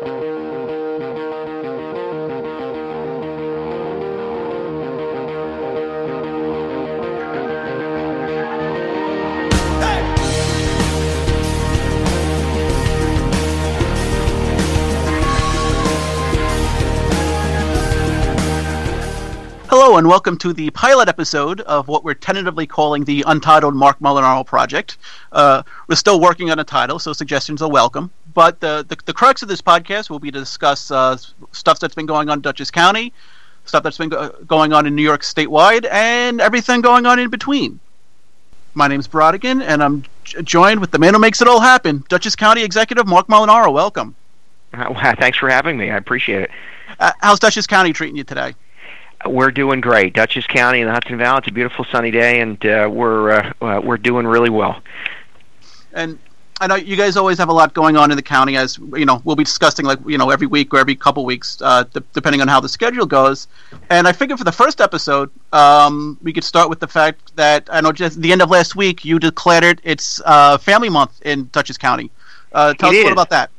Hello, and welcome to the pilot episode of what we're tentatively calling the Untitled Mark Molinaro Project. Uh, we're still working on a title, so suggestions are welcome. But the, the, the crux of this podcast will be to discuss uh, stuff that's been going on in Dutchess County, stuff that's been go- going on in New York statewide, and everything going on in between. My name's Brodigan, and I'm j- joined with the man who makes it all happen, Dutchess County Executive Mark Molinaro. Welcome. Uh, thanks for having me. I appreciate it. Uh, how's Dutchess County treating you today? We're doing great. Dutchess County in the Hudson Valley. It's a beautiful sunny day, and uh, we're uh, uh, we're doing really well. And I know you guys always have a lot going on in the county, as you know. We'll be discussing like you know every week or every couple weeks, uh, d- depending on how the schedule goes. And I figured for the first episode, um, we could start with the fact that I know just the end of last week you declared it it's uh, Family Month in Dutchess County. Uh, tell It us a is. little about that.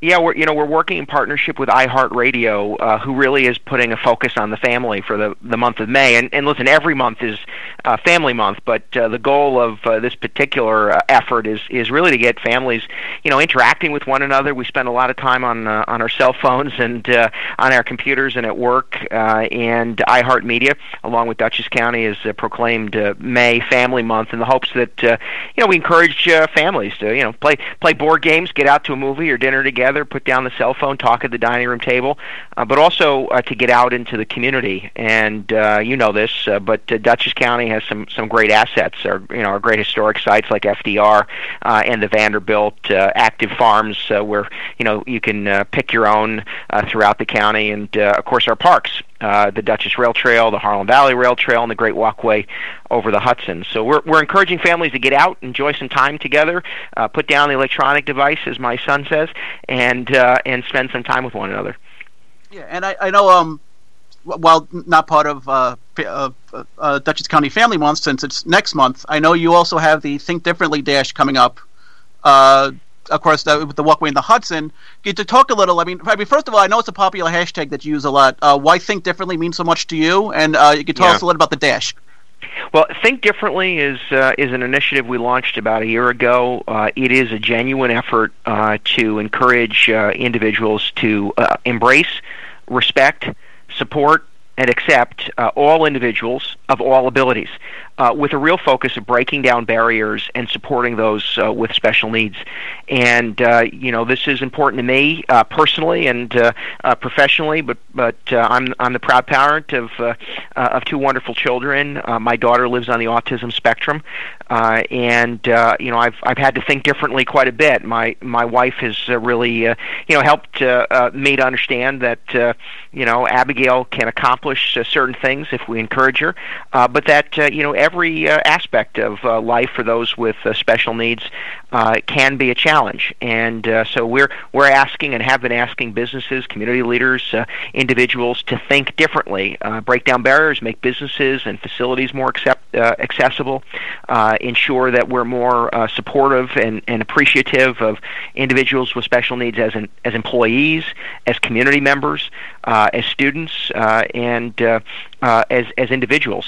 Yeah, we're you know we're working in partnership with iHeartRadio, uh, who really is putting a focus on the family for the the month of May. And and listen, every month is uh, Family Month, but uh, the goal of uh, this particular uh, effort is is really to get families, you know, interacting with one another. We spend a lot of time on uh, on our cell phones and uh, on our computers and at work. Uh, and iHeartMedia, along with Dutchess County, has uh, proclaimed uh, May Family Month in the hopes that uh, you know we encourage uh, families to you know play play board games, get out to a movie or dinner together, put down the cell phone, talk at the dining room table, uh, but also uh, to get out into the community. And uh, you know this, uh, but uh, Dutchess County has some some great assets, or you know, our great historic sites like FDR uh, and the Vanderbilt uh, active farms, uh, where you know you can uh, pick your own uh, throughout the county, and uh, of course our parks. Uh, the Dutchess Rail Trail, the Harlem Valley Rail Trail, and the Great Walkway over the Hudson. So we're we're encouraging families to get out, enjoy some time together, uh, put down the electronic device, as my son says, and uh, and spend some time with one another. Yeah, and I, I know um, while not part of uh, uh, uh, Dutchess County Family Month, since it's next month, I know you also have the Think Differently Dash coming up. Uh, of course, the, with the walkway in the Hudson. Get to talk a little. I mean, I mean, first of all, I know it's a popular hashtag that you use a lot. Uh, why Think Differently means so much to you, and uh, you can tell Yeah. us a little about the dash. Well, Think Differently is uh, is an initiative we launched about a year ago. Uh, it is a genuine effort uh, to encourage uh, individuals to uh, embrace, respect, support, and accept uh, all individuals of all abilities, uh, with a real focus of breaking down barriers and supporting those uh, with special needs. And uh, you know, this is important to me uh, personally and uh, uh, professionally. But but I'm I'm the proud parent of of two wonderful children. My daughter lives on the autism spectrum, and you know I've I've had to think differently quite a bit. My my wife has really you know helped me to understand that you know Abigail can accomplish certain things if we encourage her, uh, but that uh, you know every uh, aspect of uh, life for those with uh, special needs uh, can be a challenge. And uh, so we're we're asking and have been asking businesses, community leaders, uh, individuals to think differently, uh, break down barriers, make businesses and facilities more accept, uh, accessible, uh, ensure that we're more uh, supportive and, and appreciative of individuals with special needs as an, as employees, as community members, uh, as students, uh, and uh, uh, as as individuals.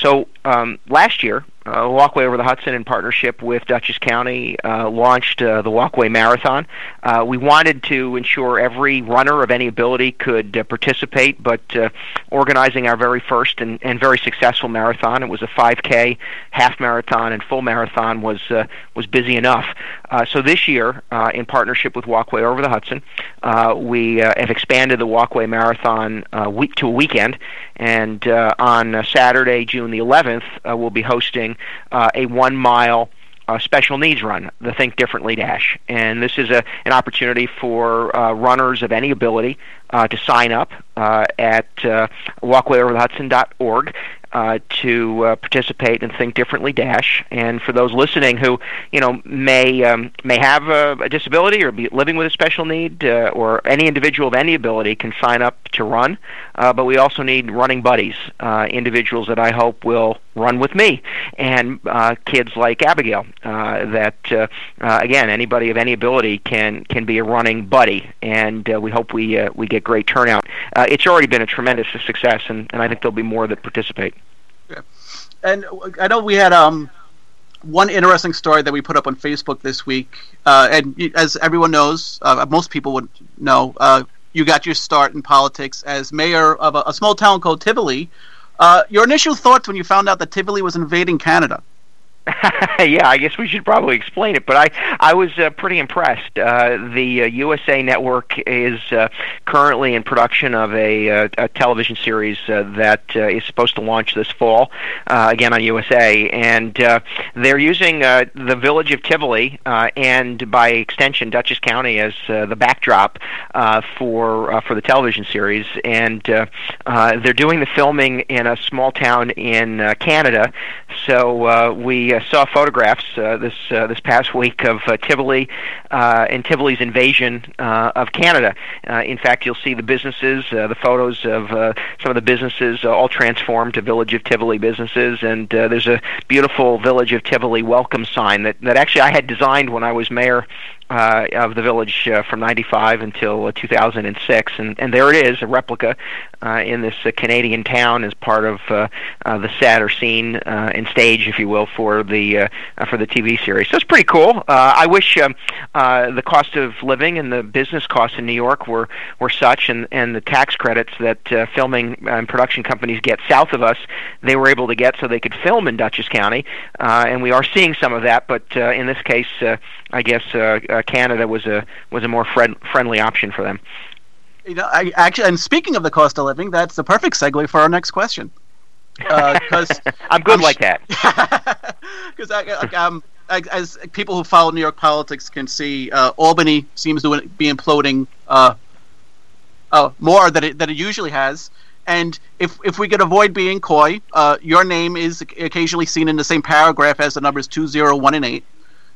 So um, last year, uh, Walkway Over the Hudson, in partnership with Dutchess County, uh, launched uh, the Walkway Marathon. Uh, we wanted to ensure every runner of any ability could uh, participate, but uh, organizing our very first and, and very successful marathon, it was a 5K, half marathon, and full marathon was was busy enough. So this year, in partnership with Walkway Over the Hudson, we have expanded the Walkway Marathon week to a weekend, and on Saturday, June the 11th, uh, we'll be hosting uh, a one mile uh, special needs run, the Think Differently Dash. And this is a, an opportunity for uh, runners of any ability uh, to sign up uh, at uh, walkwayoverthehudson.org uh, to uh, participate in Think Differently Dash. And for those listening who, you know, may um, may have a, a disability or be living with a special need, uh, or any individual of any ability can sign up to run. Uh, but we also need running buddies, uh, individuals that I hope will run with me, and uh, kids like Abigail. Uh, that uh, uh, again, anybody of any ability can can be a running buddy, and uh, we hope we uh, we get great turnout. Uh, it's already been a tremendous success, and, and I think there'll be more that participate. Yeah. And I know we had um one interesting story that we put up on Facebook this week, uh, and as everyone knows, uh, most people would know, uh, you got your start in politics as mayor of a, a small town called Tivoli. Uh, your initial thoughts when you found out that Tivoli was invading Canada? yeah, I guess we should probably explain it, but I I was uh, pretty impressed. Uh, the uh, USA Network is uh, currently in production of a, uh, a television series uh, that uh, is supposed to launch this fall, uh, again on USA, and uh, they're using uh, the village of Tivoli uh, and by extension Dutchess County as uh, the backdrop uh, for uh, for the television series, and uh, uh, they're doing the filming in a small town in uh, Canada. So uh, we uh, saw photographs uh, this uh, this past week of uh, Tivoli uh, and Tivoli's invasion uh, of Canada. Uh, in fact, you'll see the businesses, uh, the photos of uh, some of the businesses uh, all transformed to Village of Tivoli businesses, and uh, there's a beautiful Village of Tivoli welcome sign that that actually I had designed when I was mayor uh, of the village uh, from 95 until uh, 2006 and, and there it is a replica uh, in this uh, Canadian town as part of uh, uh, the set or scene uh, and stage if you will for the uh, uh, for the TV series. So it's pretty cool. Uh, I wish um, uh, the cost of living and the business costs in New York were were such and and the tax credits that uh, filming and production companies get south of us they were able to get so they could film in Dutchess County. Uh, and we are seeing some of that but uh, in this case uh, I guess uh, uh, Canada was a was a more friend, friendly option for them. You know, I actually, and speaking of the cost of living, that's the perfect segue for our next question. Because uh, I'm good I'm like sh- that. Because um, as people who follow New York politics can see, uh, Albany seems to be imploding uh, uh, more than it, than it usually has. And if if we could avoid being coy, uh, your name is occasionally seen in the same paragraph as the numbers two, zero, one, and eight.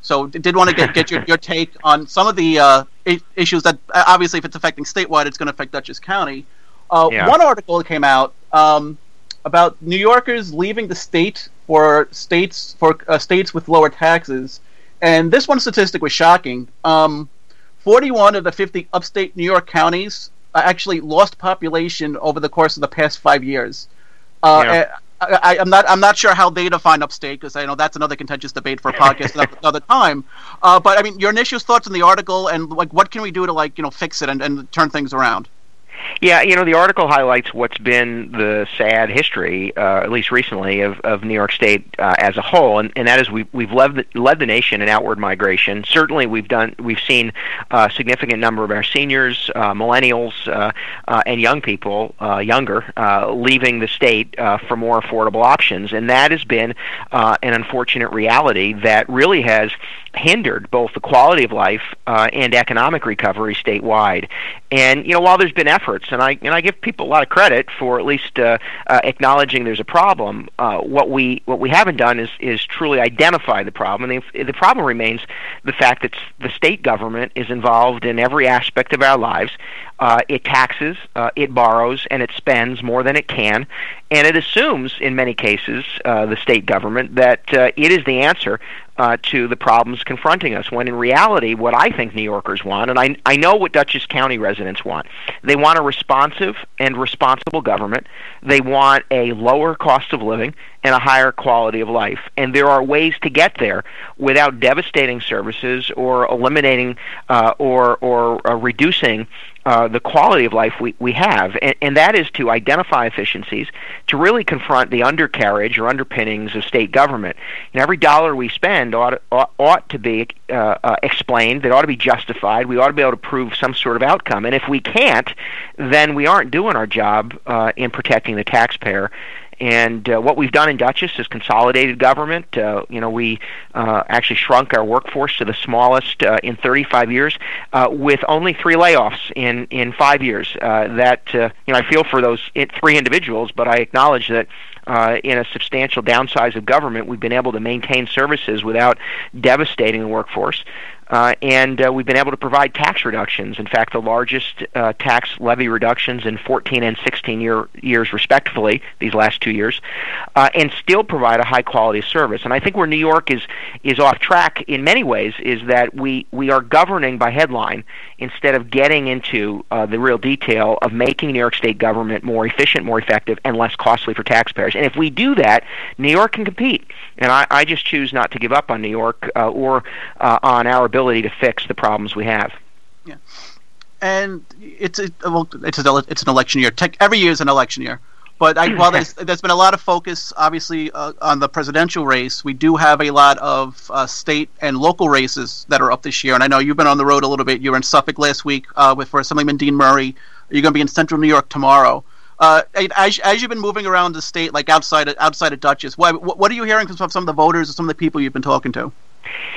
So did want to get, get your, your take on some of the uh, issues that obviously if it's affecting statewide, it's going to affect Dutchess County. Uh, yeah. One article came out um, about New Yorkers leaving the state for states for uh, states with lower taxes, and this one statistic was shocking. Um, Forty-one of the fifty upstate New York counties uh, actually lost population over the course of the past five years. Uh, yeah. I, am not. I'm not sure how they define upstate because I know that's another contentious debate for a podcast another, time. Uh, but I mean, your initial thoughts on the article and like, what can we do to like you know fix it and, and turn things around? Yeah, you know, the article highlights what's been the sad history, uh, at least recently, of, of New York State uh, as a whole, and, and that is we, we've led the, led the nation in outward migration. Certainly, we've done we've seen a significant number of our seniors, uh, millennials, uh, uh, and young people, uh, younger, uh, leaving the state uh, for more affordable options, and that has been uh, an unfortunate reality that really has hindered both the quality of life uh, and economic recovery statewide. And you know, while there's been efforts, and I and I give people a lot of credit for at least uh, uh, acknowledging there's a problem, uh, what we what we haven't done is is truly identify the problem. And the, the problem remains the fact that the state government is involved in every aspect of our lives. Uh, it taxes, uh, it borrows, and it spends more than it can, and it assumes, in many cases, uh, the state government that uh, it is the answer uh, to the problems confronting us. When in reality, what I think New Yorkers want, and I, I know what Dutchess County residents want, they want a responsive and responsible government. They want a lower cost of living and a higher quality of life. And there are ways to get there without devastating services or eliminating uh, or or uh, reducing uh, the quality of life we, we have, and, and that is to identify efficiencies, to really confront the undercarriage or underpinnings of state government. And every dollar we spend ought, ought, ought to be uh, uh, explained, that ought to be justified, we ought to be able to prove some sort of outcome. And if we can't, then we aren't doing our job uh, in protecting the taxpayer. And uh, what we've done in Dutchess is consolidated government. Uh, you know, we uh, actually shrunk our workforce to the smallest uh, in 35 years, uh, with only three layoffs in in five years. Uh, that uh, you know, I feel for those three individuals, but I acknowledge that uh, in a substantial downsize of government, we've been able to maintain services without devastating the workforce. Uh, and uh, we've been able to provide tax reductions. In fact, the largest uh, tax levy reductions in 14 and 16 year, years, respectively, these last two years, uh, and still provide a high quality service. And I think where New York is is off track in many ways is that we we are governing by headline instead of getting into uh, the real detail of making New York State government more efficient, more effective, and less costly for taxpayers. And if we do that, New York can compete. And I, I just choose not to give up on New York uh, or uh, on our ability to fix the problems we have. Yeah. And it's a, well, it's a, it's an election year. Tech, every year is an election year. But I, while there's, there's been a lot of focus, obviously, uh, on the presidential race, we do have a lot of uh, state and local races that are up this year. And I know you've been on the road a little bit. You were in Suffolk last week uh, with for Assemblyman Dean Murray. You're going to be in Central New York tomorrow. Uh, as, as you've been moving around the state, like outside of, outside of Dutchess, what, what are you hearing from some of the voters or some of the people you've been talking to?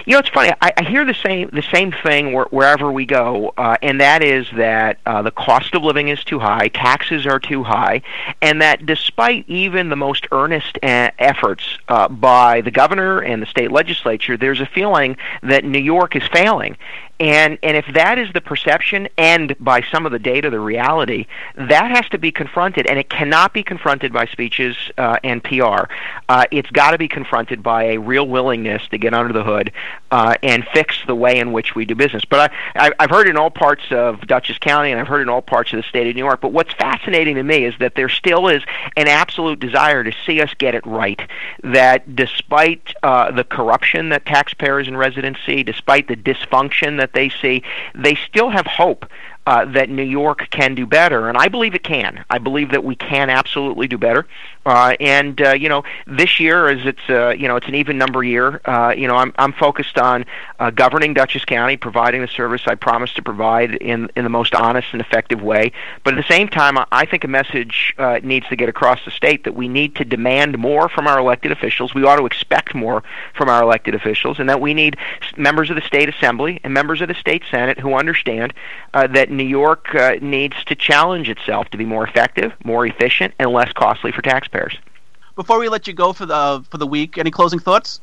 You know, it's funny. I, I hear the same the same thing where, wherever we go, uh, and that is that uh, the cost of living is too high, taxes are too high, and that despite even the most earnest a- efforts uh, by the governor and the state legislature, there's a feeling that New York is failing. And and if that is the perception, and by some of the data, the reality, that has to be confronted, and it cannot be confronted by speeches uh, and PR. Uh, it's got to be confronted by a real willingness to get under the hood uh, and fix the way in which we do business. But I, I've heard in all parts of Dutchess County, and I've heard in all parts of the state of New York. But what's fascinating to me is that there still is an absolute desire to see us get it right. That despite uh, the corruption that taxpayers and residents see, despite the dysfunction that they see, they still have hope uh, that New York can do better, and I believe it can. I believe that we can absolutely do better. Uh, and uh, you know, this year is it's uh, you know it's an even number year. Uh, you know, I'm I'm focused on uh, governing Dutchess County, providing the service I promised to provide in in the most honest and effective way. But at the same time, I think a message uh, needs to get across the state that we need to demand more from our elected officials. We ought to expect more from our elected officials, and that we need members of the state assembly and members of the state senate who understand uh, that New York uh, needs to challenge itself to be more effective, more efficient, and less costly for taxpayers. Before we let you go for the for the week, any closing thoughts?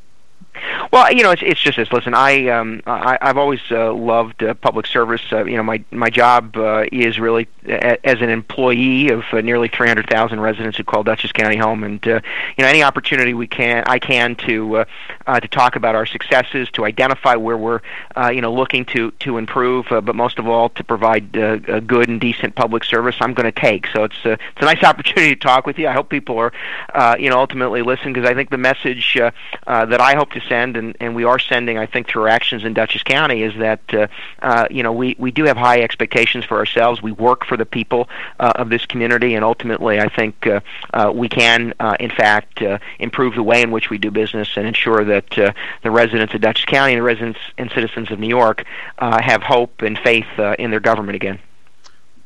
Well, you know, it's it's just this. Listen, I um I, I've always uh, loved uh, public service. Uh, you know, my my job uh, is really a, as an employee of uh, nearly 300,000 residents who call Dutchess County home, and uh, you know, any opportunity we can I can to uh, uh, to talk about our successes, to identify where we're uh, you know looking to to improve, uh, but most of all to provide uh, a good and decent public service. I'm going to take. So it's uh, it's a nice opportunity to talk with you. I hope people are uh, you know ultimately listen because I think the message uh, uh, that I hope to send, and, and we are sending, I think, through our actions in Dutchess County, is that uh, uh, you know we, we do have high expectations for ourselves. We work for the people uh, of this community, and ultimately, I think uh, uh, we can, uh, in fact, uh, improve the way in which we do business and ensure that uh, the residents of Dutchess County and the residents and citizens of New York uh, have hope and faith uh, in their government again.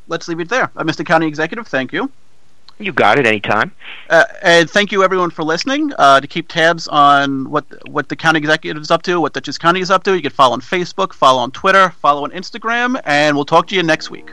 Let's leave it there. Uh, Mr. County Executive, thank you. You got it anytime. Uh, and thank you everyone for listening. Uh, to keep tabs on what what the county executive is up to, what Dutchess County is up to, you can follow on Facebook, follow on Twitter, follow on Instagram, and we'll talk to you next week.